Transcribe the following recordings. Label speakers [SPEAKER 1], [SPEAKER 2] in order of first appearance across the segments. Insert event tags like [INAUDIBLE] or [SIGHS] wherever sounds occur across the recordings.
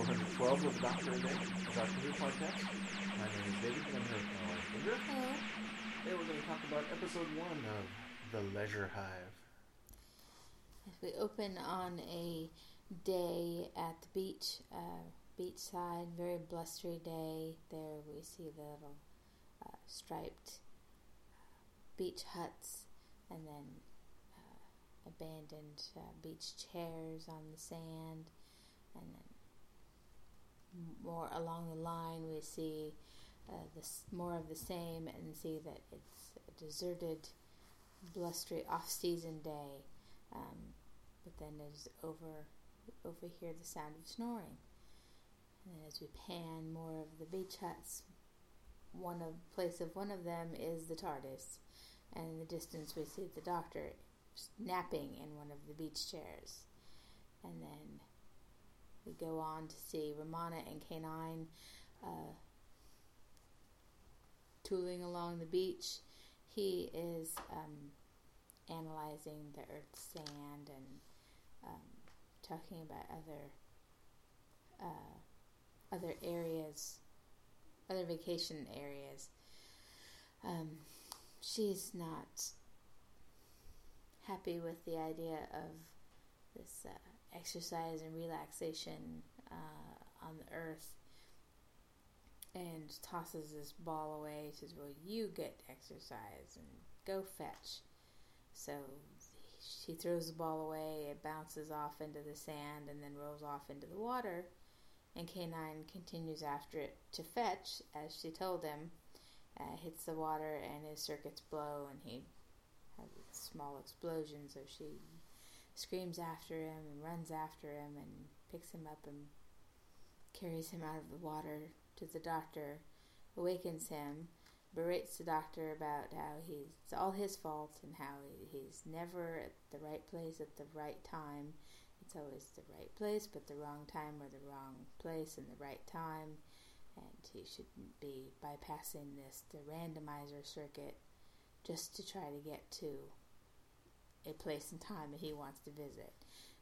[SPEAKER 1] episode 412 of Doctor A Day, a Doctor Who podcast. My name is David, and I'm here with my wife, Ginger.
[SPEAKER 2] Hello.
[SPEAKER 1] Today we're going to talk about episode one of The Leisure Hive.
[SPEAKER 2] We open on a day at the beach, uh, beachside, very blustery day. There we see the little uh, striped beach huts and then uh, abandoned uh, beach chairs on the sand. And then more along the line, we see uh, this more of the same and see that it's a deserted, blustery off-season day. Um, but then there's over overhear the sound of snoring. And then as we pan more of the beach huts, one of place of one of them is the TARDIS, and in the distance we see the Doctor napping in one of the beach chairs. And then we go on to see Romana and K9 uh, tooling along the beach. He is um, analyzing the Earth's sand and um, talking about other uh, other areas, other vacation areas. Um, she's not happy with the idea of this uh, exercise and relaxation uh, on the earth and tosses this ball away. Says, "Well, you get exercise and go fetch." So she throws the ball away. It bounces off into the sand and then rolls off into the water. And K9 continues after it to fetch, as she told him. Uh, hits the water and his circuits blow, and he has a small explosion. So she screams after him and runs after him and picks him up and carries him out of the water to the doctor, awakens him, berates the doctor about how he's it's all his fault and how he's never at the right place at the right time. It's always the right place, but the wrong time or the wrong place and the right time. And he shouldn't be bypassing this the randomizer circuit just to try to get to a place and time that he wants to visit.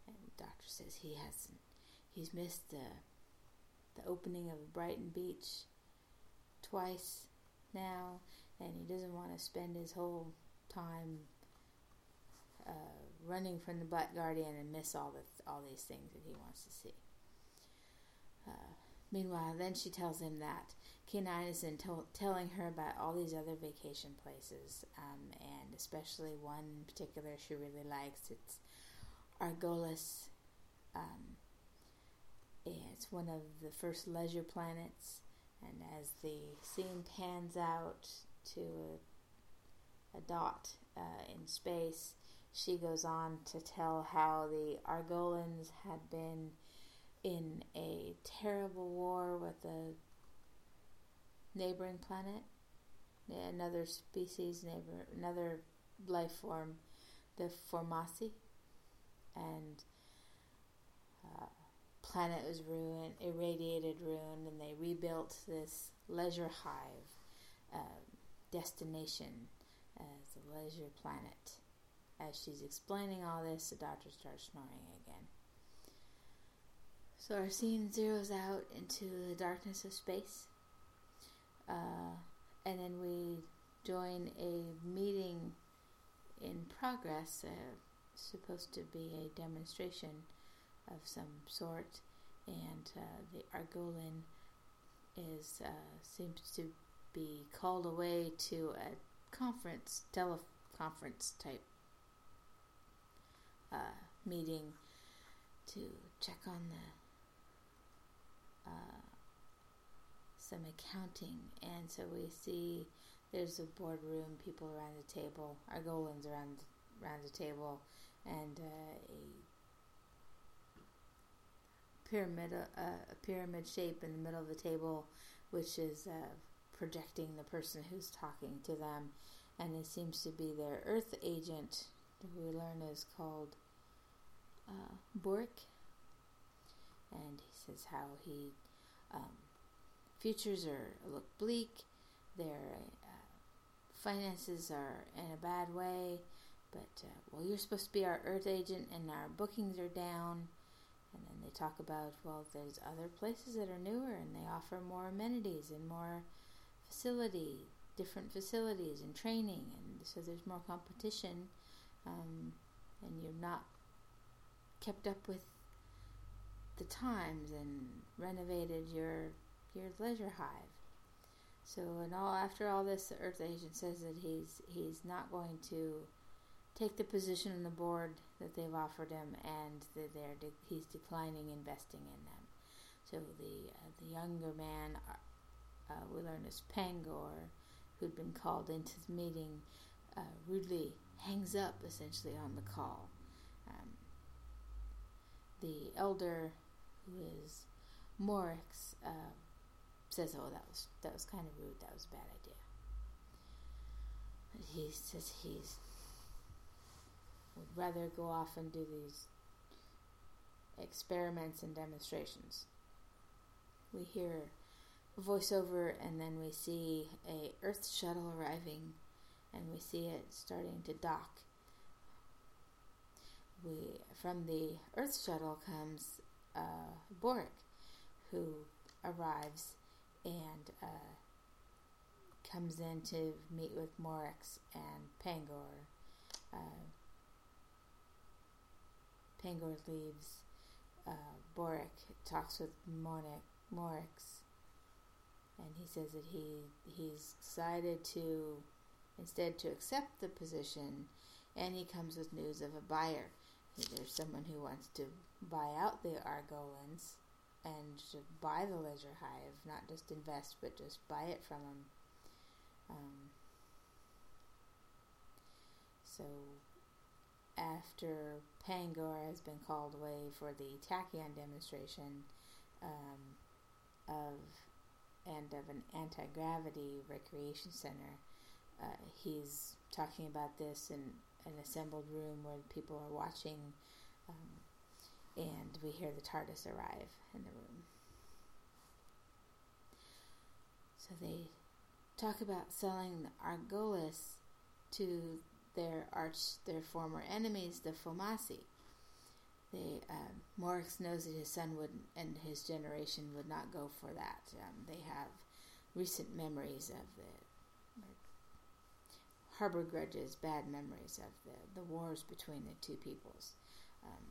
[SPEAKER 2] And the doctor says he hasn't. He's missed the the opening of Brighton Beach twice now, and he doesn't want to spend his whole time uh, running from the Black Guardian and miss all the all these things that he wants to see. Uh, meanwhile, then she tells him that K9 is in to- telling her about all these other vacation places, um, and especially one in particular she really likes. It's Argolis. Um, it's one of the first leisure planets and as the scene pans out to a, a dot uh, in space, she goes on to tell how the Argolans had been in a terrible war with a neighboring planet, another species, neighbor, another life form, the Foamasi, and uh, planet was ruined, irradiated, ruined, and they rebuilt this leisure hive uh, destination as a leisure planet. As she's explaining all this, the doctor starts snoring again. So our scene zeroes out into the darkness of space, uh, and then we join a meeting in progress, uh, supposed to be a demonstration of some sort, and uh, the Argolin is uh, seems to be called away to a conference, teleconference type uh, meeting to check on the uh, some accounting, and so we see there's a boardroom, people around the table, Argolans around around the table, and uh, a pyramid, uh, a pyramid shape in the middle of the table, which is uh, projecting the person who's talking to them, and it seems to be their Earth agent, who we learn is called uh, Boric, and he says how he um, futures are look bleak, their uh, finances are in a bad way, but uh, well, you're supposed to be our Earth agent, and our bookings are down. And then they talk about well, there's other places that are newer and they offer more amenities and more facility, different facilities and training, and so there's more competition, um, and you're not kept up with the times and renovated your your leisure hive. So, and all after all this, the Earth Agent says that he's he's not going to take the position on the board that they've offered him, and that they're de- he's declining investing in them. So the uh, the younger man, uh, uh, we learn is Pangor, who'd been called into the meeting, uh, rudely hangs up essentially on the call. Um, the elder, who is Morix, uh, says, "Oh, that was that was kind of rude. That was a bad idea." He says he's would rather go off and do these experiments and demonstrations. We hear a voiceover, and then we see a Earth shuttle arriving, and we see it starting to dock. We from the Earth shuttle comes uh, Boric, who arrives and uh, comes in to meet with Morix and Pangor. Uh, Pangor leaves. Uh, Boric talks with Monic, Morix, and he says that he he's decided to instead to accept the position, and he comes with news of a buyer. There's someone who wants to buy out the Argolans and buy the leisure hive, not just invest, but just buy it from him. Um, so after Pangor has been called away for the tachyon demonstration um, of and of an anti gravity recreation center, uh, he's talking about this in an assembled room where people are watching, um, and we hear the TARDIS arrive in the room. So they talk about selling the Argolis to their arch, their former enemies, the Foamasi. They, um, Morix knows that his son would and his generation would not go for that. Um, they have recent memories of the harbor grudges, bad memories of the, the wars between the two peoples, um,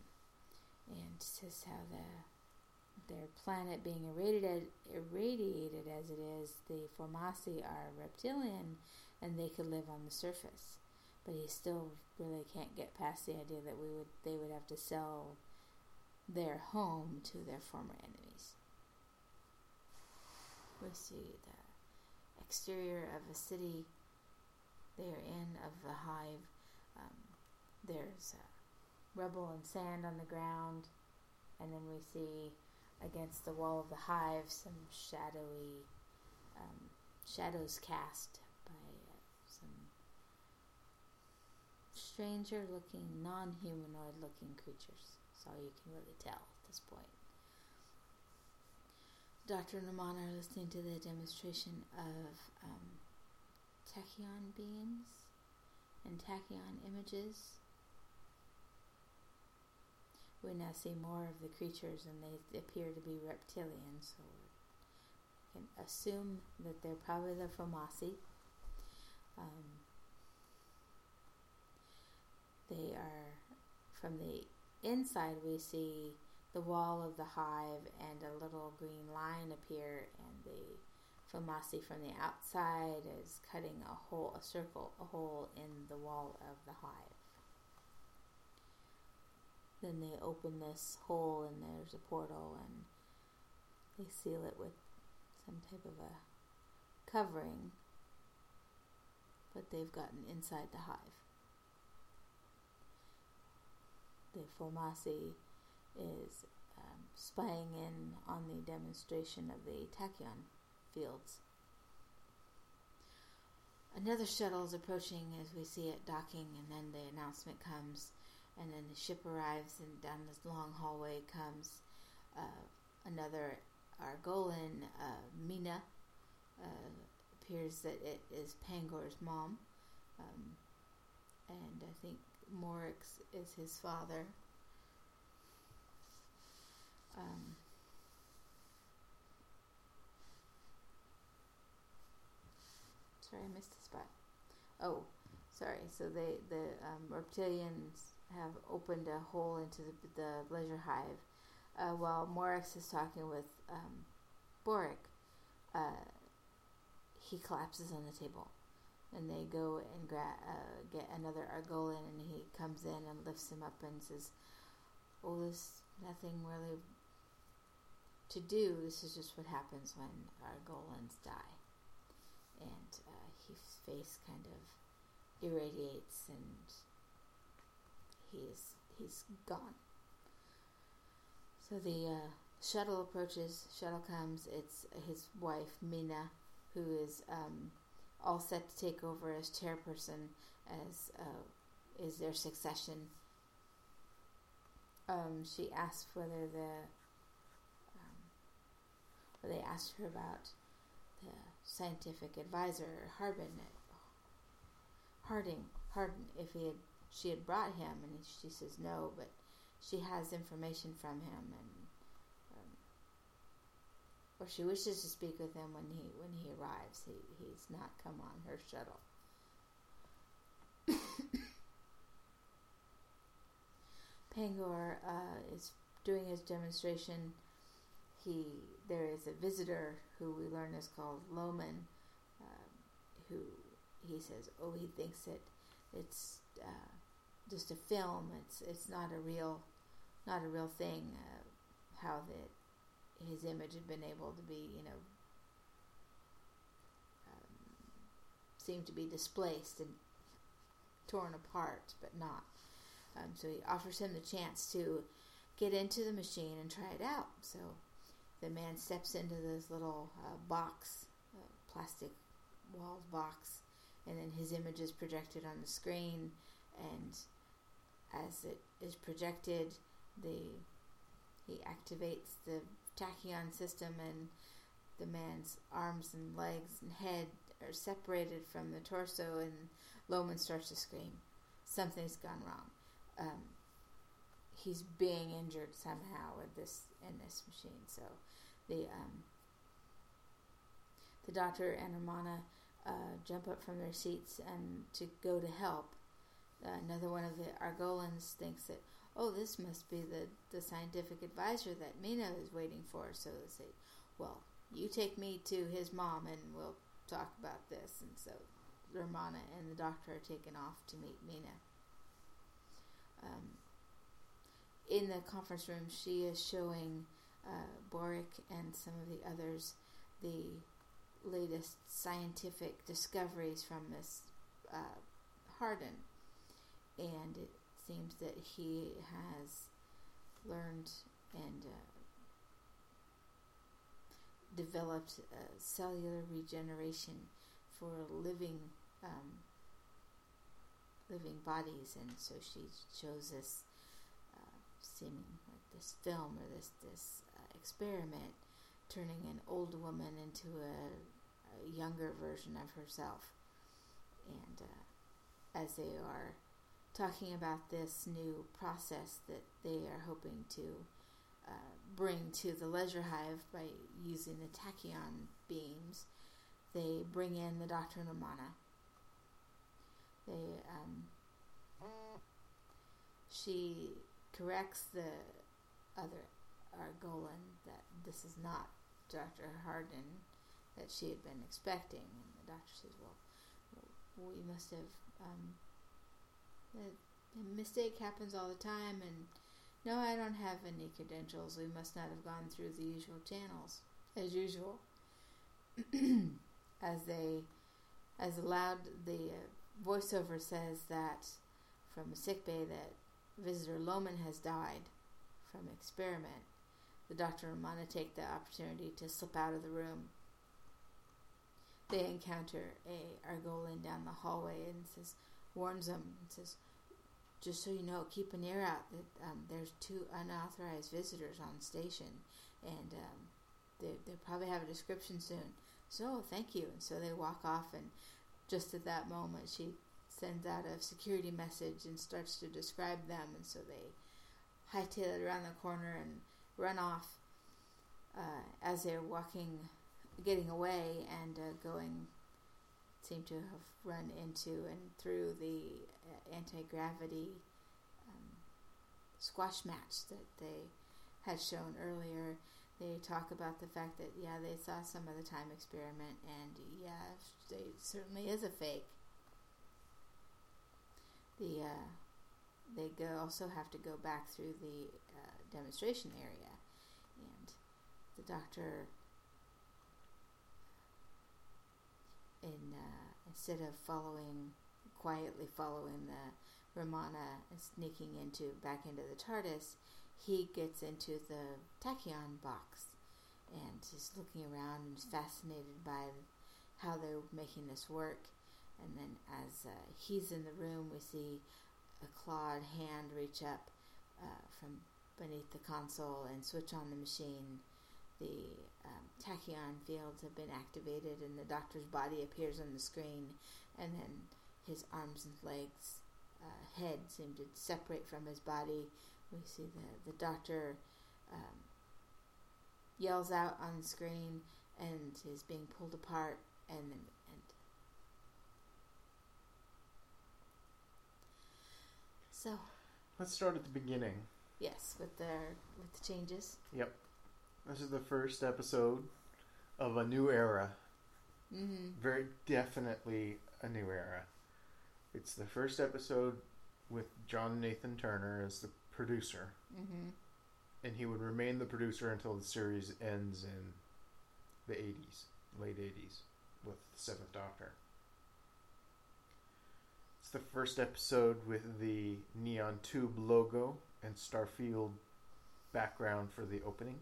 [SPEAKER 2] and says how the their planet being irradiated irradiated as it is, the Foamasi are reptilian, and they could live on the surface but he still really can't get past the idea that we would they would have to sell their home to their former enemies. We see the exterior of a city they are in of the hive. Um, there's uh, rubble and sand on the ground, and then we see against the wall of the hive some shadowy um, shadows cast by uh, some stranger looking, non humanoid looking creatures. That's all you can really tell at this point. Dr. Ramon are listening to the demonstration of um, tachyon beams and tachyon images. We now see more of the creatures, and they appear to be reptilian, so we can assume that they're probably the Foamasi. Um, they are from the inside we see the wall of the hive and a little green line appear and the Foamasi from the outside is cutting a hole a circle a hole in the wall of the hive. Then they open this hole and there's a portal and they seal it with some type of a covering, but they've gotten inside the hive. the Foamasi is um, spying in on the demonstration of the tachyon fields. Another shuttle is approaching as we see it docking, and then the announcement comes, and then the ship arrives, and down this long hallway comes uh, another Argolan, uh, Mena. Uh, appears that it is Pangor's mom, um, and I think Morix is his father. Um, sorry, I missed a spot. Oh, sorry. So they the um, reptilians have opened a hole into the, the leisure hive, uh, while Morix is talking with um, Boric. Uh, he collapses on the table, and they go and gra- uh, get another Argolan, and he comes in and lifts him up and says, "Oh, there's nothing really to do. This is just what happens when Argolans die." And uh, his face kind of irradiates, and he's he's gone. So the uh, shuttle approaches. Shuttle comes. It's his wife Mena, who is um, all set to take over as chairperson, as uh, is their succession. Um, she asked whether the um, they asked her about the scientific advisor Harbin Harding Hardin if he had she had brought him and she says no but she has information from him and um, or she wishes to speak with him when he when he arrives. He he's not come on her shuttle. [COUGHS] Pangor uh, is doing his demonstration. He there is a visitor who we learn is called Loman, uh, who he says, oh, he thinks that it's uh, just a film. It's it's not a real, not a real thing. Uh, how that his image had been able to be, you know, um, seemed to be displaced and torn apart, but not. Um, so he offers him the chance to get into the machine and try it out. So the man steps into this little uh, box, uh, plastic walled box, and then his image is projected on the screen. And as it is projected, the he activates the tachyon system, and the man's arms and legs and head are separated from the torso, and Loman starts to scream. Something's gone wrong. Um, he's being injured somehow with this in this machine. So the um, the doctor and Romana uh, jump up from their seats and to go to help. Another one of the Argolans thinks that oh this must be the the scientific advisor that Mena is waiting for. So they say, well you take me to his mom and we'll talk about this. And so Romana and the doctor are taken off to meet Mena. Um, in the conference room, she is showing uh, Boric and some of the others the latest scientific discoveries from this uh, Hardin. And it seems that he has learned and uh, developed cellular regeneration for living um, living bodies, and so she shows this uh, seeming like this film or this this experiment, turning an old woman into a, a younger version of herself. And uh, as they are talking about this new process that they are hoping to uh, bring to the leisure hive by using the tachyon beams, they bring in the Doctor Romana. They, um, she corrects the other Argolan that this is not Dr. Hardin that she had been expecting. And the doctor says, well, we must have, um, a mistake happens all the time and no, I don't have any credentials. We must not have gone through the usual channels, as usual. [CLEARS THROAT] as they, as aloud, the uh, voiceover says that from a sickbay that visitor Loman has died from experiment the doctor and Mana take the opportunity to slip out of the room. They encounter a Argolan down the hallway and says, warns them and says, just so you know, keep an ear out that um, there's two unauthorized visitors on station, and um, they they'll probably have a description soon. So thank you. And so they walk off, and just at that moment, she sends out a security message and starts to describe them, and so they hightail it around the corner and run off uh, as they're walking, getting away, and uh, going. Seem to have run into and through the uh, anti gravity um, squash match that they had shown earlier. They talk about the fact that yeah, they saw some of the time experiment, and yeah, it certainly is a fake. The uh, they go also have to go back through the uh, demonstration area, and the doctor, in uh, instead of following quietly following the Romana sneaking into back into the TARDIS, he gets into the tachyon box and is looking around and fascinated by how they're making this work. And then as uh, he's in the room, we see a clawed hand reach up uh, from beneath the console and switch on the machine. The um, tachyon fields have been activated, and the doctor's body appears on the screen, and then his arms and legs, uh, head seem to separate from his body. We see the, the doctor um, yells out on the screen and is being pulled apart, and then and so
[SPEAKER 1] Let's start at the beginning.
[SPEAKER 2] yes, with the with the changes.
[SPEAKER 1] Yep. This is the first episode of a new era.
[SPEAKER 2] Mm-hmm.
[SPEAKER 1] Very definitely a new era. It's the first episode with John Nathan Turner as the producer,
[SPEAKER 2] Mm-hmm.
[SPEAKER 1] and he would remain the producer until the series ends in the 80s, late 80s, with the Seventh Doctor. It's the first episode with the neon tube logo and Starfield background for the opening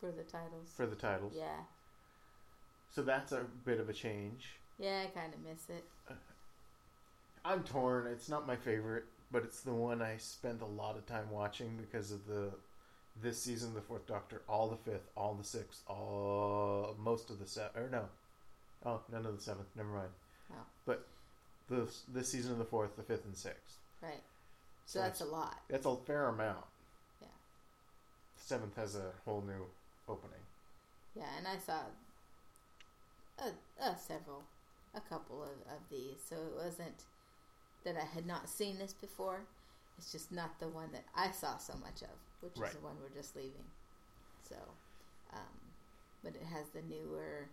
[SPEAKER 2] For the titles.
[SPEAKER 1] for the titles.
[SPEAKER 2] yeah.
[SPEAKER 1] So that's a bit of a change.
[SPEAKER 2] Yeah, I kind of miss it.
[SPEAKER 1] Uh, I'm torn. It's not my favorite, but it's the one I spent a lot of time watching because of the this season, the Fourth Doctor, all the fifth, all the sixth, all most of the set. Or no, oh none of the seventh. Never mind.
[SPEAKER 2] Oh.
[SPEAKER 1] But the this season of the fourth, the fifth, and sixth.
[SPEAKER 2] Right. So
[SPEAKER 1] So
[SPEAKER 2] that's a lot.
[SPEAKER 1] That's a fair amount.
[SPEAKER 2] Yeah.
[SPEAKER 1] The seventh has a whole new opening.
[SPEAKER 2] Yeah, and I saw uh, uh, several, a couple of, of these. So it wasn't that I had not seen this before. It's just not the one that I saw so much of, which
[SPEAKER 1] Right.
[SPEAKER 2] is the one we're just leaving. So, um, but it has the newer,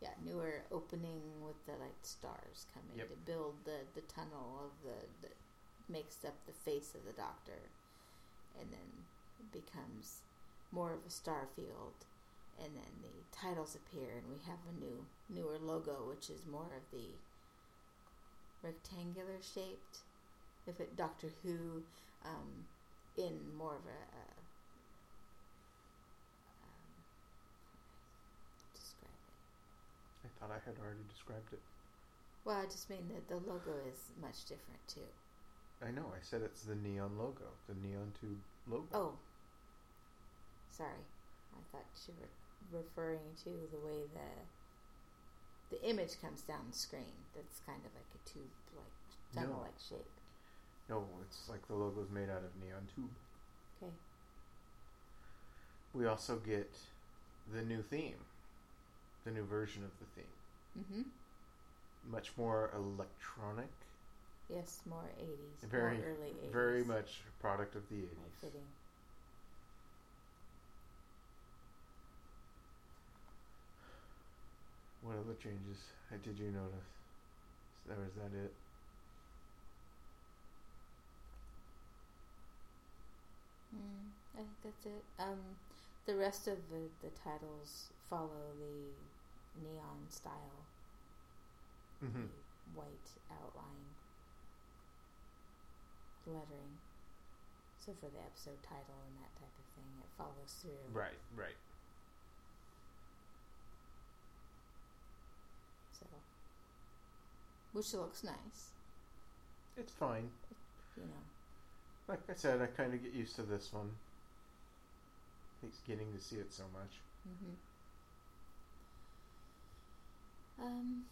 [SPEAKER 2] yeah, newer opening with the like stars coming
[SPEAKER 1] Yep.
[SPEAKER 2] to build the the tunnel of the that makes up the face of the Doctor, and then it becomes more of a star field and then the titles appear and we have a new newer logo which is more of the rectangular shaped if it doctor who um, in more of a, a um, describe it
[SPEAKER 1] I thought I had already described it.
[SPEAKER 2] well i just mean that the logo is much different too
[SPEAKER 1] I know. I said it's the neon logo, the neon tube logo.
[SPEAKER 2] oh sorry i thought you were referring to the way the the image comes down the screen that's kind of like a tube like tunnel like shape
[SPEAKER 1] No, it's like the logo's made out of neon tube.
[SPEAKER 2] okay
[SPEAKER 1] We also get the new theme, the new version of the theme.
[SPEAKER 2] mm-hmm
[SPEAKER 1] Much more electronic,
[SPEAKER 2] Yes, more 80s.
[SPEAKER 1] Very-
[SPEAKER 2] more early 80s.
[SPEAKER 1] very much product of the
[SPEAKER 2] More
[SPEAKER 1] 80s. What other changes did you notice? Or is that it?
[SPEAKER 2] Mm, I think that's it. Um, the rest of the, the titles follow the neon style,
[SPEAKER 1] Mm-hmm.
[SPEAKER 2] the white outline lettering. So for the episode title and that type of thing, it follows through.
[SPEAKER 1] Right, right.
[SPEAKER 2] So, which looks nice,
[SPEAKER 1] It's fine.
[SPEAKER 2] you know.
[SPEAKER 1] Like I said, I kind of get used to this one. It's getting to see it so much.
[SPEAKER 2] Mm-hmm. Um,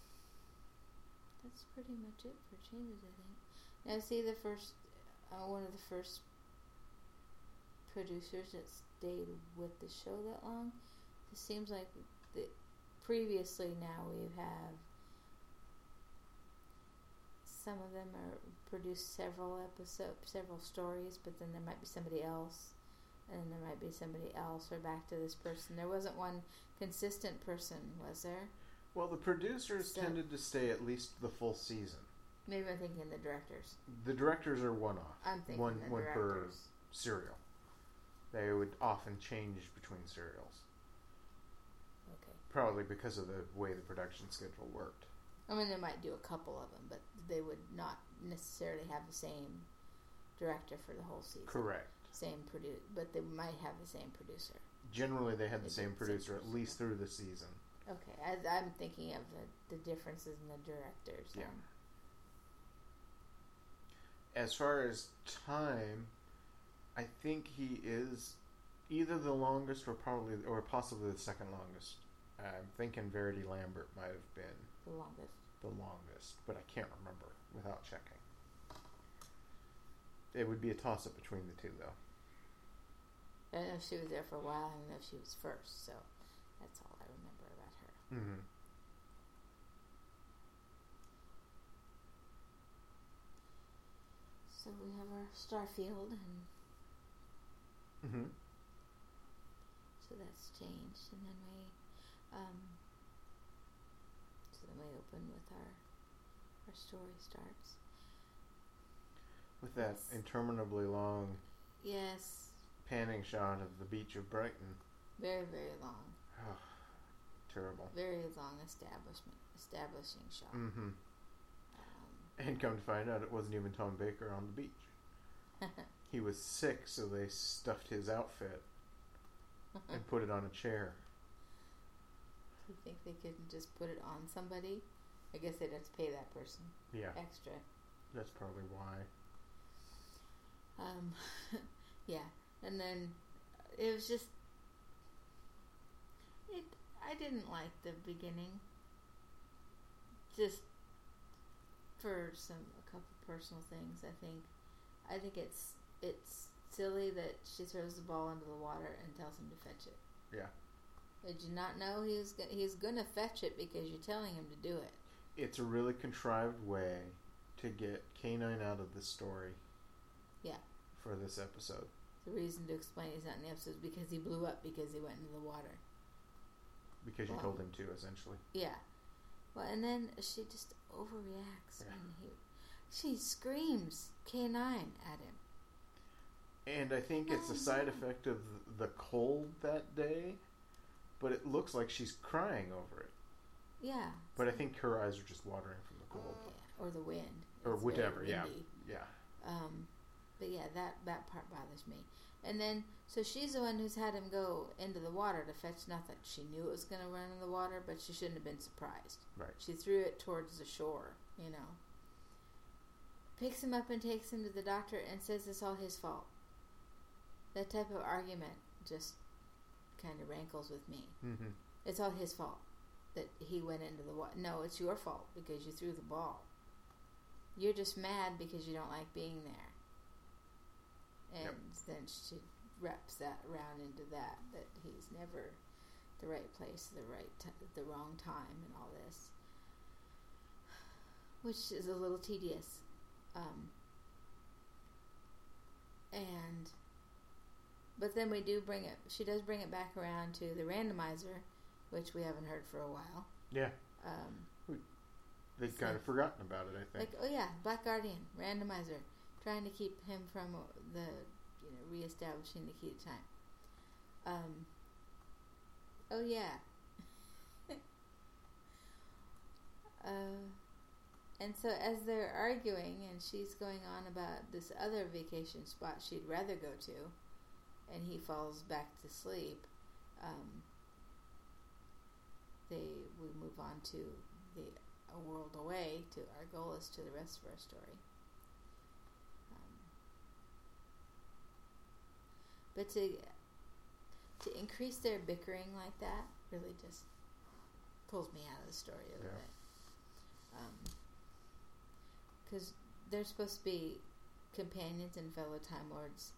[SPEAKER 2] that's pretty much it for changes, I think. Now, see the first, uh, one of the first producers that stayed with the show that long. It seems like the, previously now we have some of them are produced several episodes, several stories, but then there might be somebody else, and then there might be somebody else, or back to this person. There wasn't one consistent person, was there?
[SPEAKER 1] Well, the producers
[SPEAKER 2] So-
[SPEAKER 1] tended to stay at least the full season.
[SPEAKER 2] Maybe I'm thinking the directors.
[SPEAKER 1] The directors are one off.
[SPEAKER 2] I'm thinking
[SPEAKER 1] One-
[SPEAKER 2] the
[SPEAKER 1] one per-. Serial. They would often change between serials,
[SPEAKER 2] Okay.
[SPEAKER 1] probably because of the way the production schedule worked.
[SPEAKER 2] I mean, they might do a couple of them, but they would not necessarily have the same director for the whole season.
[SPEAKER 1] Correct.
[SPEAKER 2] Same produce, but they might have the same producer.
[SPEAKER 1] Generally, they had the same producer at least through the season.
[SPEAKER 2] Okay, I, I'm thinking of the, the differences in the directors.
[SPEAKER 1] Yeah.
[SPEAKER 2] then.
[SPEAKER 1] As far as time, I think he is either the longest or probably or possibly the second longest. I'm thinking Verity Lambert might have been
[SPEAKER 2] the longest.
[SPEAKER 1] the longest, but I can't remember without checking. It would be a toss up between the two, though.
[SPEAKER 2] I don't know if she was there for a while. I don't know if she was first, so that's all I remember about her.
[SPEAKER 1] Mm-hmm.
[SPEAKER 2] So we have our Starfield, and
[SPEAKER 1] Mm-hmm.
[SPEAKER 2] so that's changed, and then we, um, we open with our our story starts.
[SPEAKER 1] With that
[SPEAKER 2] Yes.
[SPEAKER 1] interminably long
[SPEAKER 2] Yes,
[SPEAKER 1] panning shot of the beach of Brighton.
[SPEAKER 2] very very long,
[SPEAKER 1] Terrible.
[SPEAKER 2] very long establishment establishing shot.
[SPEAKER 1] Mm-hmm.
[SPEAKER 2] Um,
[SPEAKER 1] And come to find out, it wasn't even Tom Baker on the beach. [LAUGHS] He was sick, so they stuffed his outfit and put it on a chair.
[SPEAKER 2] You think they couldn't just put it on somebody? I guess they'd have to pay that person
[SPEAKER 1] Yeah,
[SPEAKER 2] extra.
[SPEAKER 1] that's probably why.
[SPEAKER 2] Um, [LAUGHS] yeah, and then it was just it. I didn't like the beginning. Just for some a couple personal things, I think. I think it's it's silly that she throws the ball into the water and tells him to fetch it.
[SPEAKER 1] Yeah.
[SPEAKER 2] Did you not know he was go- he's gonna fetch it because you're telling him to do it?
[SPEAKER 1] It's a really contrived way to get K9 out of the story.
[SPEAKER 2] Yeah.
[SPEAKER 1] For this episode.
[SPEAKER 2] The reason to explain he's not in the episode is because he blew up because he went into the water.
[SPEAKER 1] Because you told him to, essentially.
[SPEAKER 2] Yeah. Well, and then she just overreacts
[SPEAKER 1] Yeah.
[SPEAKER 2] when he, she screams K nine at him.
[SPEAKER 1] And I think it's a side effect of the cold that day, but it looks like she's crying over it.
[SPEAKER 2] Yeah.
[SPEAKER 1] But I think her eyes are just watering from the cold.
[SPEAKER 2] Yeah, Or the wind.
[SPEAKER 1] Or
[SPEAKER 2] It's
[SPEAKER 1] whatever, yeah. Yeah.
[SPEAKER 2] Um, but yeah, that that part bothers me. And then, so she's the one who's had him go into the water to fetch nothing. She knew it was going to run in the water, but she shouldn't have been surprised.
[SPEAKER 1] Right.
[SPEAKER 2] She threw it towards the shore, you know. Picks him up and takes him to the doctor and says it's all his fault. That type of argument just kind of rankles with me.
[SPEAKER 1] Mm-hmm.
[SPEAKER 2] It's all his fault that he went into the water. No, it's your fault because you threw the ball. You're just mad because you don't like being there. And
[SPEAKER 1] Yep.
[SPEAKER 2] then she wraps that around into that that he's never the right place, the right t- the wrong time, and all this, [SIGHS] which is a little tedious. Um, and but then we do bring it. She does bring it back around to the randomizer, which we haven't heard for a while.
[SPEAKER 1] Yeah.
[SPEAKER 2] Um,
[SPEAKER 1] they've
[SPEAKER 2] So-
[SPEAKER 1] kind of forgotten about it, I think.
[SPEAKER 2] like oh yeah, Black Guardian randomizer, trying to keep him from the you know reestablishing the key to time. Um. Oh yeah. [LAUGHS] uh, and so as they're arguing, and she's going on about this other vacation spot she'd rather go to, and he falls back to sleep. Um, they we move on to the a world away to Argolis to the rest of our story. Um, but to to increase their bickering like that really just pulls me out of the story a little
[SPEAKER 1] Yeah.
[SPEAKER 2] bit. Because they're supposed to be companions and fellow Time Lords,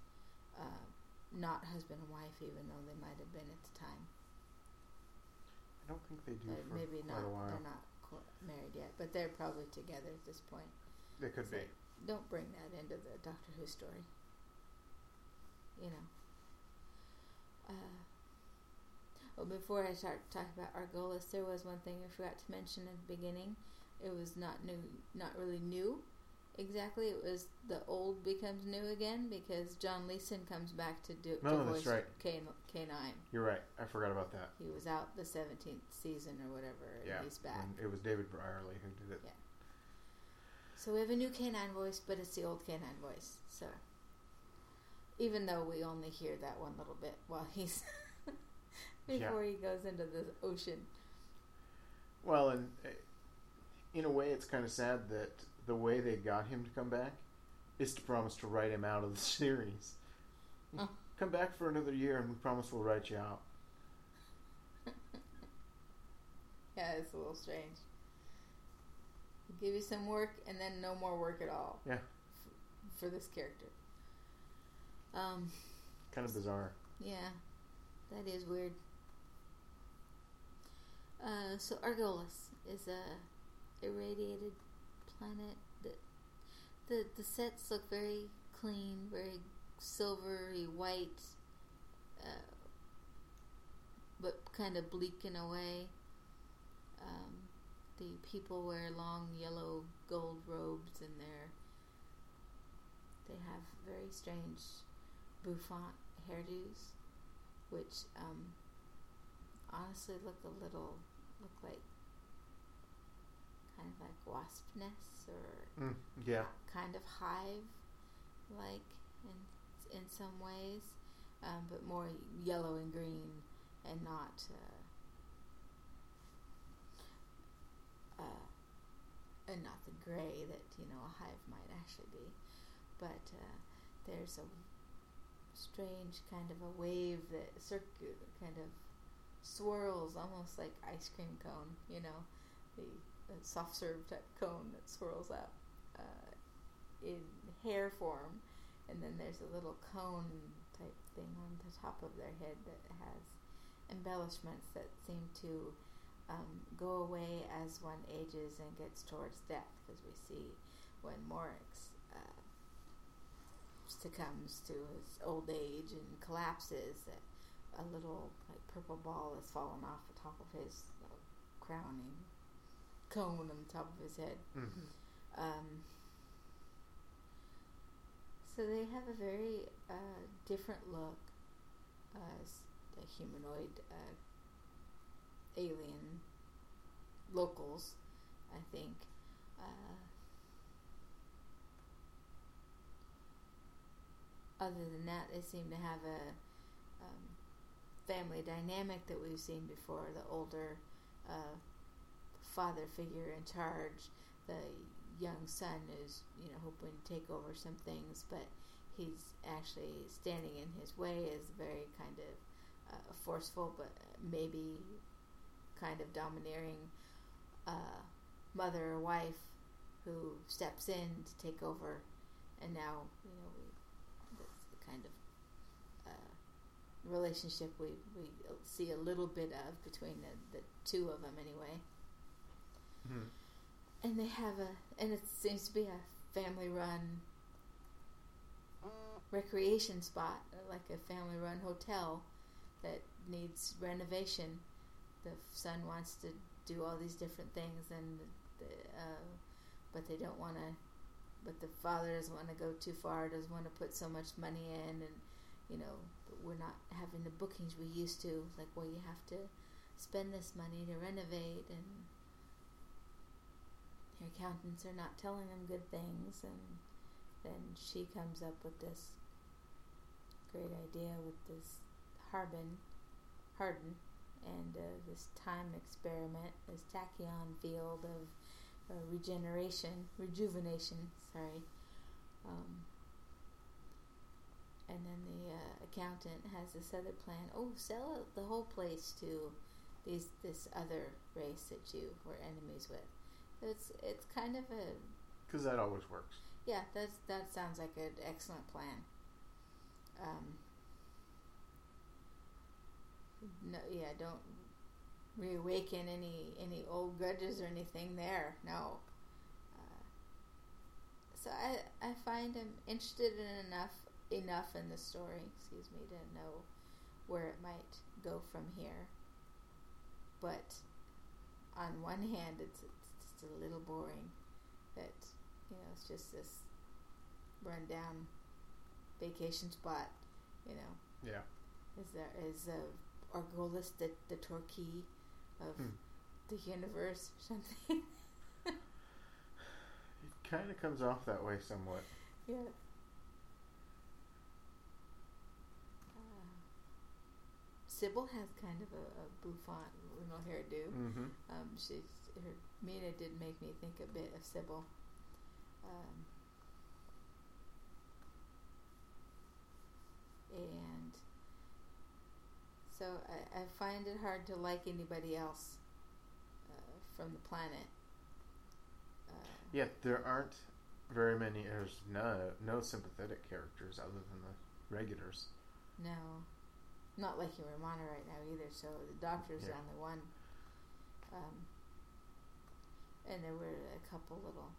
[SPEAKER 2] uh, not husband and wife, even though they might have been at the time.
[SPEAKER 1] I don't think they do
[SPEAKER 2] But
[SPEAKER 1] for
[SPEAKER 2] maybe not. They're not qu- married yet, but they're probably together at this point.
[SPEAKER 1] They could
[SPEAKER 2] So-
[SPEAKER 1] be.
[SPEAKER 2] Don't bring that into the Doctor Who story. You know. Uh, well, before I start talking about Argolis, there was one thing I forgot to mention at the beginning. It was not new, not really new. Exactly, it was the old becomes new again because John Leeson comes back to do to
[SPEAKER 1] that's
[SPEAKER 2] voice
[SPEAKER 1] right.
[SPEAKER 2] K K nine.
[SPEAKER 1] You're right. I forgot about that.
[SPEAKER 2] He was out the seventeenth season or whatever, and
[SPEAKER 1] Yeah,
[SPEAKER 2] he's back.
[SPEAKER 1] and it was David Brierley who did it.
[SPEAKER 2] Yeah. So we have a new K9 voice, but it's the old K9 voice. So even though we only hear that one little bit while he's [LAUGHS] before he goes into the ocean.
[SPEAKER 1] Well, and uh, in a way, it's kind of sad that the way they got him to come back is to promise to write him out of the [LAUGHS] series.
[SPEAKER 2] Oh.
[SPEAKER 1] Come back for another year, and we promise we'll write you out. [LAUGHS]
[SPEAKER 2] Yeah, it's a little strange. Give you some work and then no more work at all.
[SPEAKER 1] Yeah.
[SPEAKER 2] f- for this character. Um,
[SPEAKER 1] Kind of bizarre.
[SPEAKER 2] yeah, that is weird. Uh, so Argolis is a irradiated planet. The, the the sets look very clean, very silvery white, uh, but kind of bleak in a way. Um, the people wear long yellow gold robes, and they're they have very strange bouffant hairdos, which um, honestly look a little look like kind of like wasp nests or
[SPEAKER 1] Mm, yeah.
[SPEAKER 2] kind of hive like in in some ways, um, but more yellow and green and not uh, uh, and not the gray that you know a hive might actually be. But uh, there's a strange kind of a wave that circu- kind of swirls almost like ice cream cone, you know, the, the soft serve type cone that swirls up uh, in hair form, and then there's a little cone type thing on the top of their head that has embellishments that seem to um, go away as one ages and gets towards death, because we see when Morix uh, succumbs to his old age and collapses, a little like purple ball has fallen off the top of his uh, crowning cone on the top of his head.
[SPEAKER 1] hmm
[SPEAKER 2] Um, so they have a very uh, different look as the humanoid uh, alien locals, I think. Uh, other than that, they seem to have a um, family dynamic that we've seen before. The older uh, father figure in charge, the young son is, you know, hoping to take over some things, but he's actually standing in his way is very kind of uh, forceful, but maybe kind of domineering uh, mother or wife who steps in to take over, and now you know we that's the kind of uh, relationship we we see a little bit of between the, the two of them anyway
[SPEAKER 1] hmm
[SPEAKER 2] and they have a and it seems to be a family run recreation spot like a family run hotel that needs renovation. The son wants to do all these different things and the, uh, but they don't want to but the father doesn't want to go too far doesn't want to put so much money in and you know we're not having the bookings we used to. Like well you have to spend this money to renovate and accountants are not telling them good things and then she comes up with this great idea with this Harbin Hardin and uh, this time experiment, this tachyon field of uh, regeneration, rejuvenation, sorry. Um, and then the uh, accountant has this other plan. Oh, sell the whole place to these this other race that you were enemies with. It's it's kind of a
[SPEAKER 1] Because that always works.
[SPEAKER 2] yeah. That's that sounds like an excellent plan. Um, no, yeah, don't reawaken any any old grudges or anything there. No. Uh, so I I find I'm interested in enough enough in the story, excuse me, to know where it might go from here. But on one hand, it's it's a little boring. That you know, it's just this rundown vacation spot. You know,
[SPEAKER 1] Yeah.
[SPEAKER 2] is there is a our goal is the the Torquay of
[SPEAKER 1] Hmm.
[SPEAKER 2] the universe or something? [LAUGHS]
[SPEAKER 1] It kind of comes off that way somewhat.
[SPEAKER 2] yeah. Uh, Sybil has kind of a, a bouffant little hairdo.
[SPEAKER 1] Mm-hmm.
[SPEAKER 2] Um, she's her Mena did make me think a bit of Sybil. Um, and so I, I find it hard to like anybody else uh, from the planet. Uh,
[SPEAKER 1] Yeah, there aren't very many. There's no no sympathetic characters other than the regulars.
[SPEAKER 2] no, not liking Romana right now either. So the doctor's
[SPEAKER 1] Yeah.
[SPEAKER 2] the only one. Um, and there were a couple little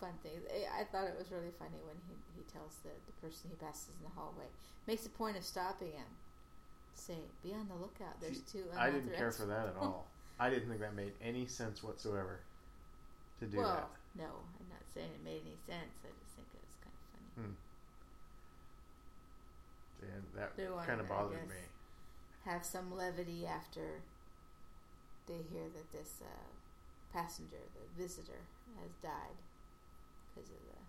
[SPEAKER 2] fun things. I, I thought it was really funny when he, he tells the, the person he passes in the hallway, makes a point of stopping him, say, "Be on the lookout. There's
[SPEAKER 1] See,
[SPEAKER 2] two
[SPEAKER 1] I didn't care for that at all. [LAUGHS] I didn't think that made any sense whatsoever to do
[SPEAKER 2] well,
[SPEAKER 1] that.
[SPEAKER 2] no, I'm not saying it made any sense. I just think it was kind of funny. Hmm.
[SPEAKER 1] And that kind of bothered me.
[SPEAKER 2] Have some levity after they hear that this uh, passenger, the visitor, has died because of the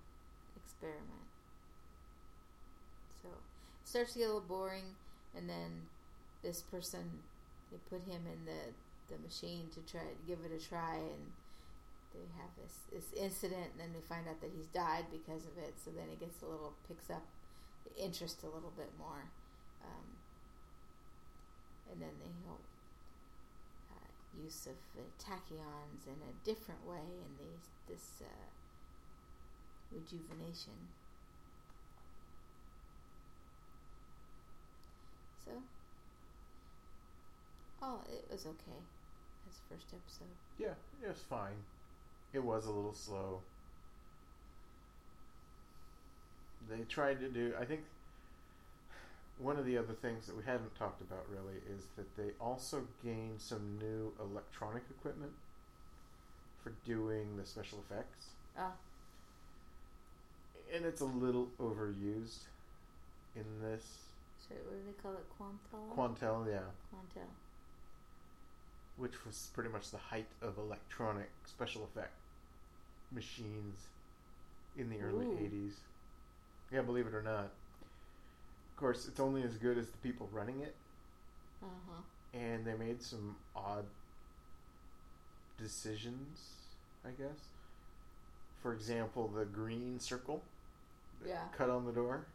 [SPEAKER 2] experiment. So it starts to get a little boring, and then this person, they put him in the the machine to try to give it a try, and they have this this incident, and then they find out that he's died because of it. So then it gets a little picks up the interest a little bit more, um, and then they uh, use of tachyons in a different way, in these this uh, rejuvenation. So, oh, it was okay as first episode.
[SPEAKER 1] Yeah, it was fine. It was a little slow. They tried to do. I think one of the other things that we hadn't talked about really is that they also gained some new electronic equipment for doing the special effects,
[SPEAKER 2] Ah,
[SPEAKER 1] and it's a little overused in this
[SPEAKER 2] so what do they call it? Quantel.
[SPEAKER 1] Quantel, yeah,
[SPEAKER 2] Quantel.
[SPEAKER 1] which was pretty much the height of electronic special effect machines in the early
[SPEAKER 2] Ooh.
[SPEAKER 1] 80s. Yeah, believe it or not. Of course, it's only as good as the people running it,
[SPEAKER 2] Uh huh.
[SPEAKER 1] and they made some odd decisions, I guess. For example, the green circle
[SPEAKER 2] Yeah.
[SPEAKER 1] cut on the door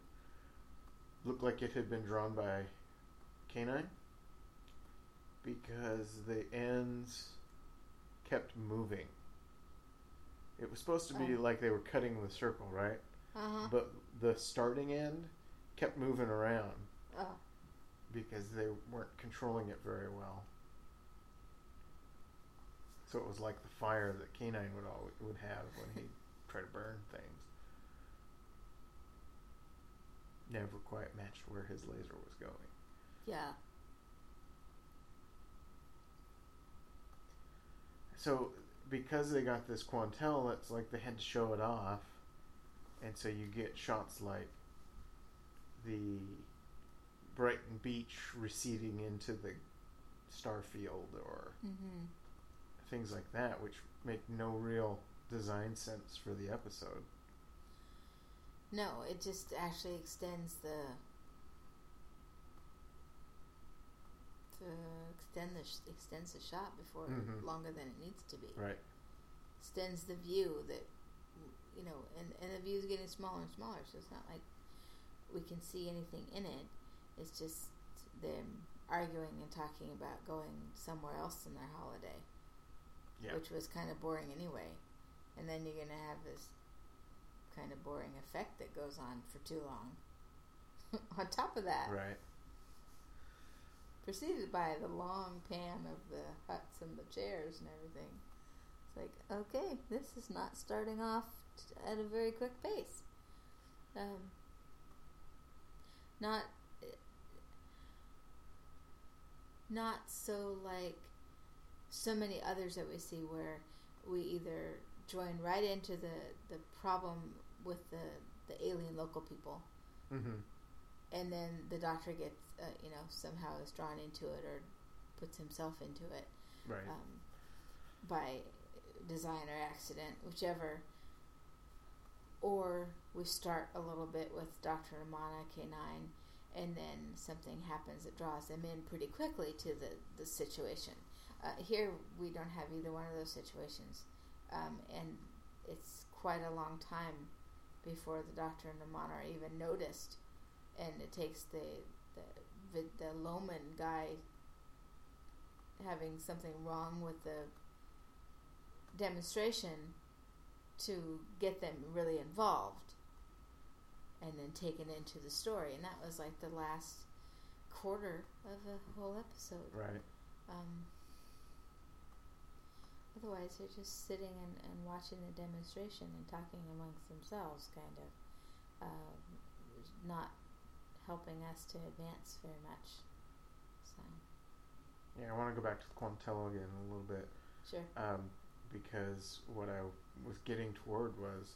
[SPEAKER 1] looked like it had been drawn by K9 because the ends kept moving. It was supposed to be
[SPEAKER 2] Oh.
[SPEAKER 1] like they were cutting the circle, right?
[SPEAKER 2] Uh huh.
[SPEAKER 1] But the starting end kept moving around
[SPEAKER 2] Oh.
[SPEAKER 1] because they weren't controlling it very well. So it was like the fire that K9 would always would have when he [LAUGHS] tried to burn things. Never quite matched where his laser was going.
[SPEAKER 2] Yeah.
[SPEAKER 1] So because they got this Quantel, it's like they had to show it off, and so you get shots like the Brighton Beach receding into the Starfield or
[SPEAKER 2] Mm-hmm.
[SPEAKER 1] things like that, which make no real design sense for the episode.
[SPEAKER 2] No, it just actually extends the to extend the sh- extends the shot before
[SPEAKER 1] Mhm.
[SPEAKER 2] longer than it needs to be.
[SPEAKER 1] Right.
[SPEAKER 2] Extends the view that you know, and and the view is getting smaller and smaller. So it's not like we can see anything in it. It's just them arguing and talking about going somewhere else in their holiday.
[SPEAKER 1] Yeah.
[SPEAKER 2] which was kind of boring anyway. And then you're gonna have this kind of boring effect that goes on for too long. [LAUGHS] on top of that,
[SPEAKER 1] Right.
[SPEAKER 2] preceded by the long pan of the huts and the chairs and everything. It's like, okay, this is not starting off t- at a very quick pace. Um, not, not so like so many others that we see where we either join right into the the problem with the the alien local people
[SPEAKER 1] Mm-hmm.
[SPEAKER 2] and then the doctor gets uh, you know somehow is drawn into it or puts himself into it
[SPEAKER 1] Right.
[SPEAKER 2] um, by design or accident whichever or we start a little bit with dr Romana k9 and then something happens that draws them in pretty quickly to the, the situation. Uh, here we don't have either one of those situations. Um, and it's quite a long time before the doctor and the are even noticed, and it takes the the, the Loman guy having something wrong with the demonstration to get them really involved, and then taken into the story, and that was like the last quarter of the whole episode.
[SPEAKER 1] right.
[SPEAKER 2] Um, otherwise, they're just sitting and, and watching the demonstration and talking amongst themselves, kind of. Um, not helping us to advance very much. So,
[SPEAKER 1] Yeah, I want to go back to the Quantello again a little bit.
[SPEAKER 2] sure.
[SPEAKER 1] um, because what I was getting toward was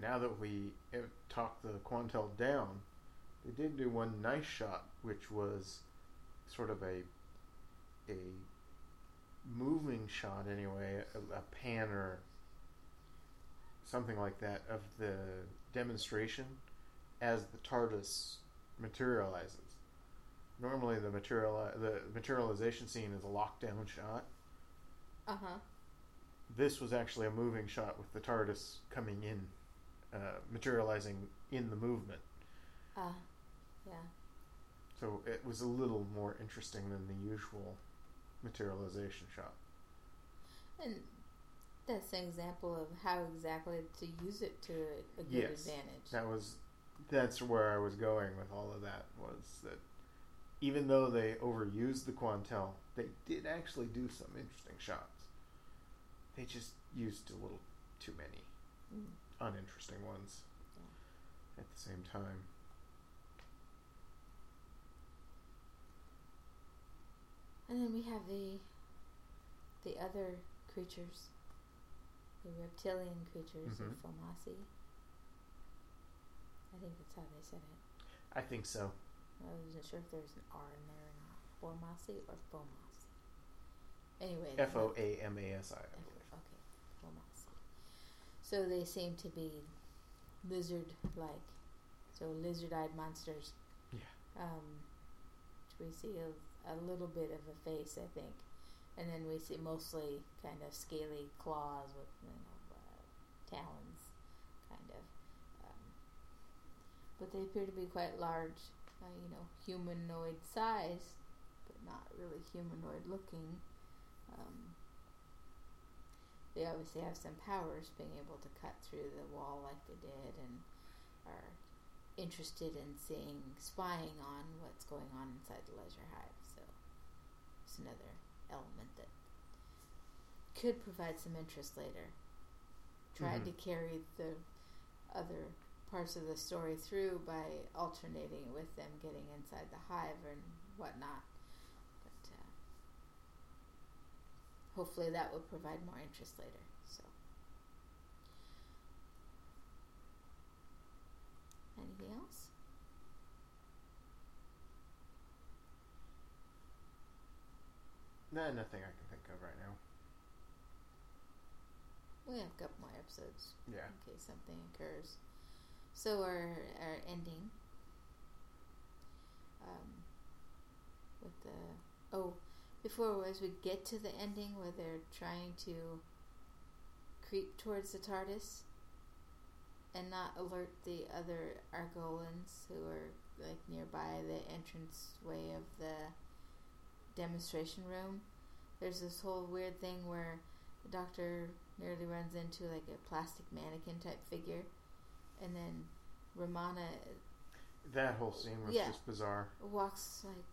[SPEAKER 1] now that we talked the Quantel down, they did do one nice shot, which was sort of a a moving shot anyway, a, a pan or something like that of the demonstration as the TARDIS materializes. Normally, the material the materialization scene is a lockdown shot
[SPEAKER 2] Uh huh.
[SPEAKER 1] This was actually a moving shot with the TARDIS coming in, uh, materializing in the movement.
[SPEAKER 2] Uh, yeah.
[SPEAKER 1] So it was a little more interesting than the usual materialization shot.
[SPEAKER 2] And that's an example of how exactly to use it to a good
[SPEAKER 1] Yes.
[SPEAKER 2] advantage.
[SPEAKER 1] That was that's where I was going with all of that was that even though they overused the Quantel, they did actually do some interesting shots. They just used a little too many
[SPEAKER 2] Mm.
[SPEAKER 1] uninteresting ones at the same time.
[SPEAKER 2] And then we have the the other creatures, the reptilian creatures
[SPEAKER 1] Mhm.
[SPEAKER 2] of Foamasi. I think that's how they said it.
[SPEAKER 1] I think so.
[SPEAKER 2] I wasn't sure if there was an R in there or not. Formasi or Foamasi. Anyway,
[SPEAKER 1] F O A M A S I, I
[SPEAKER 2] F-
[SPEAKER 1] believe.
[SPEAKER 2] Okay, Foamasi. So they seem to be lizard-like, so lizard-eyed monsters.
[SPEAKER 1] Yeah.
[SPEAKER 2] Um, we see a, a little bit of a face, I think, and then we see mostly kind of scaly claws with you know uh, talons, kind of. Um, but they appear to be quite large, uh, you know, humanoid size, but not really humanoid looking. Um, they obviously have some powers, being able to cut through the wall like they did, and are interested in seeing, spying on what's going on inside the leisure hive. So it's another element that could provide some interest later. Tried
[SPEAKER 1] Mhm.
[SPEAKER 2] to carry the other parts of the story through by alternating with them getting inside the hive and whatnot. But uh, hopefully that will provide more interest later. So, anything else?
[SPEAKER 1] Nah, nothing I can think of right now.
[SPEAKER 2] We have a couple more episodes
[SPEAKER 1] Yeah.
[SPEAKER 2] in case something occurs. So our our ending um, with the oh before as we get to the ending where they're trying to creep towards the TARDIS and not alert the other Argolins who are like nearby the entrance way of the demonstration room. There's this whole weird thing where the doctor nearly runs into like a plastic mannequin type figure, and then Romana
[SPEAKER 1] That whole scene was
[SPEAKER 2] Yeah.
[SPEAKER 1] just bizarre.
[SPEAKER 2] walks like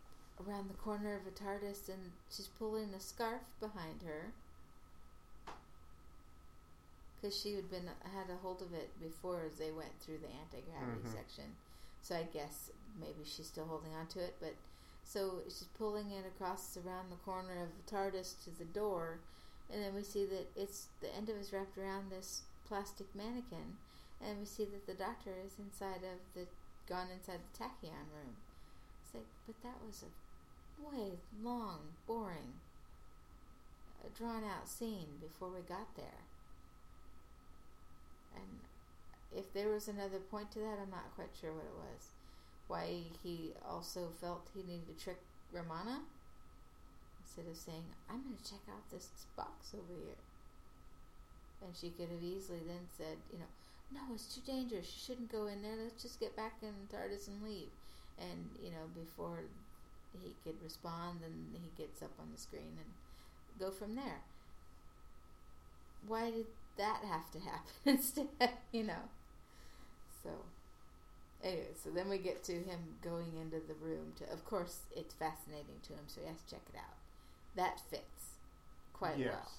[SPEAKER 2] around the corner of a TARDIS and she's pulling a scarf behind her because she had been had a hold of it before as they went through the anti gravity
[SPEAKER 1] Mhm.
[SPEAKER 2] section. So I guess maybe she's still holding on to it, but so she's pulling it across around the corner of the TARDIS to the door, and then we see that it's the end of it is wrapped around this plastic mannequin, and we see that the doctor is inside of the gone inside the tachyon room. It's like, but that was a way long, boring, a drawn out scene before we got there. And if there was another point to that, I'm not quite sure what it was. Why he also felt he needed to trick Romana instead of saying, I'm going to check out this box over here. And she could have easily then said, you know, no, it's too dangerous. You shouldn't go in there. Let's just get back in TARDIS and leave. And, you know, before he could respond, and he gets up on the screen and go from there. Why did that have to happen [LAUGHS] instead? You know? So, anyway, so then we get to him going into the room to, of course, it's fascinating to him, so he has to check it out. That fits quite
[SPEAKER 1] yes,
[SPEAKER 2] well.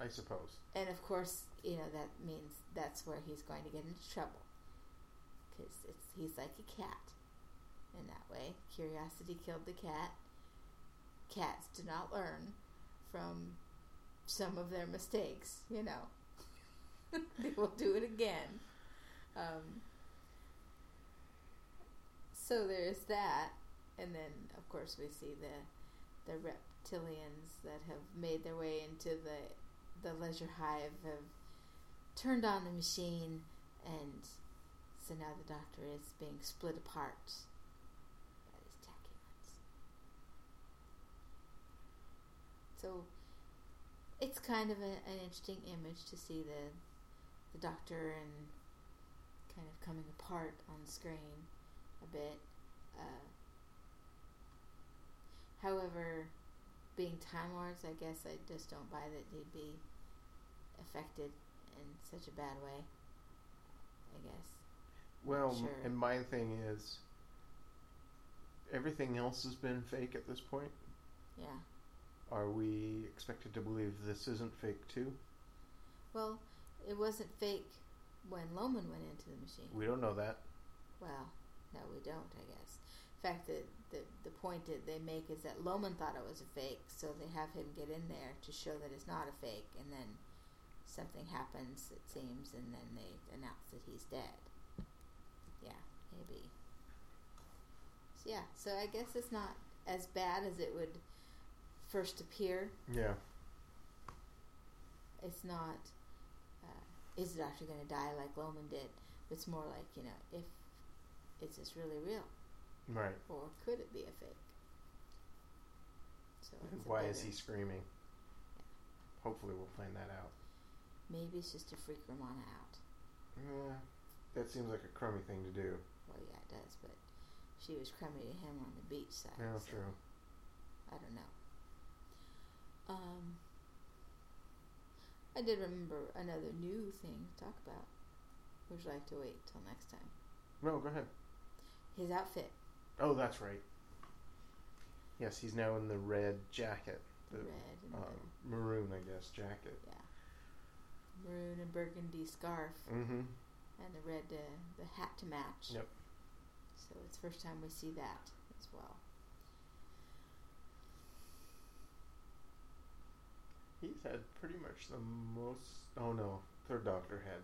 [SPEAKER 1] I suppose.
[SPEAKER 2] And of course, you know that means that's where he's going to get into trouble because it's he's like a cat in that way. Curiosity killed the cat. Cats do not learn from some of their mistakes. You know, [LAUGHS] they will do it again. Um, so there's that, and then of course we see the the reptilians that have made their way into the the leisure hive have turned on the machine, and so now the doctor is being split apart by these tachyons. So it's kind of a, an interesting image to see the the doctor and kind of coming apart on screen a bit. Uh, however, being Time Lords, I guess I just don't buy that they'd be affected in such a bad way. I guess.
[SPEAKER 1] Well,
[SPEAKER 2] Sure.
[SPEAKER 1] and my thing is, everything else has been fake at this point.
[SPEAKER 2] Yeah.
[SPEAKER 1] Are we expected to believe this isn't fake too?
[SPEAKER 2] Well, it wasn't fake when Loman went into the machine.
[SPEAKER 1] We don't know that.
[SPEAKER 2] Well, no, we don't, I guess. In fact, the, the, the point that they make is that Loman thought it was a fake, so they have him get in there to show that it's not a fake, and then something happens, it seems, and then they announce that he's dead. Yeah, maybe. So, yeah, so I guess it's not as bad as it would first appear.
[SPEAKER 1] Yeah.
[SPEAKER 2] It's not, uh, is the doctor going to die like Loman did? It's more like, you know, if, is this really real?
[SPEAKER 1] Right.
[SPEAKER 2] Or could it be a fake? So
[SPEAKER 1] And
[SPEAKER 2] it's a
[SPEAKER 1] why is he screaming? Hopefully, we'll find that out.
[SPEAKER 2] Maybe it's just to freak Romana out.
[SPEAKER 1] Yeah, that seems like a crummy thing to do.
[SPEAKER 2] Well, yeah, it does, but she was crummy to him on the beach side.
[SPEAKER 1] Yeah,
[SPEAKER 2] so
[SPEAKER 1] true.
[SPEAKER 2] I don't know. Um, I did remember another new thing to talk about. Would you like to wait till next time?
[SPEAKER 1] No, go ahead.
[SPEAKER 2] His outfit,
[SPEAKER 1] Oh, that's right. Yes, he's now in the red jacket, the
[SPEAKER 2] red and
[SPEAKER 1] um, maroon, I guess, jacket.
[SPEAKER 2] yeah, maroon and burgundy scarf,
[SPEAKER 1] Mm-hmm.
[SPEAKER 2] and the red uh, the hat to match.
[SPEAKER 1] Yep.
[SPEAKER 2] So it's the first time we see that as well.
[SPEAKER 1] He's had pretty much the most. Oh no, Third Doctor had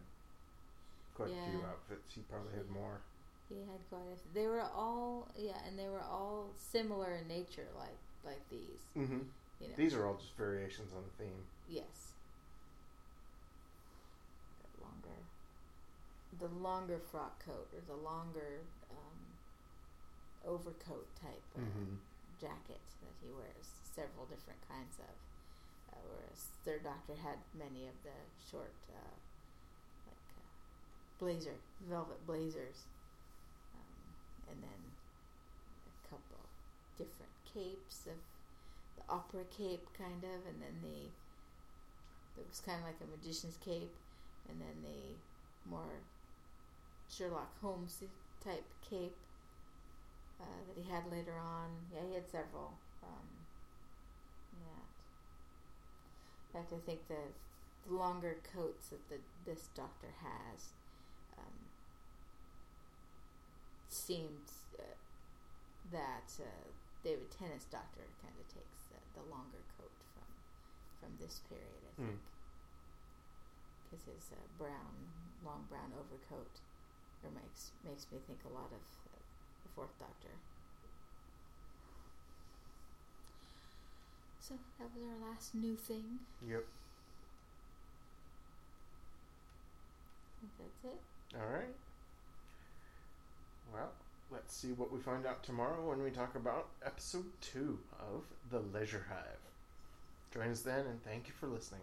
[SPEAKER 1] quite a few outfits. He probably had more.
[SPEAKER 2] He had quite a. They were all yeah, and they were all similar in nature, like like these.
[SPEAKER 1] Mm-hmm.
[SPEAKER 2] You know.
[SPEAKER 1] These are all just variations on the theme.
[SPEAKER 2] Yes. The longer, the longer frock coat or the longer um, overcoat type
[SPEAKER 1] Mm-hmm.
[SPEAKER 2] jacket that he wears. Several different kinds of. Whereas Third Doctor had many of the short, uh, like uh, blazer, velvet blazers, um, and then a couple different capes of the opera cape, kind of, and then the it was kind of like a magician's cape, and then the more Sherlock Holmes type cape. uh, that he had later on. Yeah, he had several. Um, yeah. In fact, I think the, the longer coats that the this doctor has um, seems uh, that uh, David Tennant's doctor kind of takes the, the longer coat from from this period. I
[SPEAKER 1] Hmm.
[SPEAKER 2] think because his uh, brown, long brown overcoat, makes makes me think a lot of uh, the Fourth Doctor. So that was our last new thing.
[SPEAKER 1] Yep.
[SPEAKER 2] I think that's it.
[SPEAKER 1] All right. Well, let's see what we find out tomorrow when we talk about episode two of The Leisure Hive. Join us then, and thank you for listening.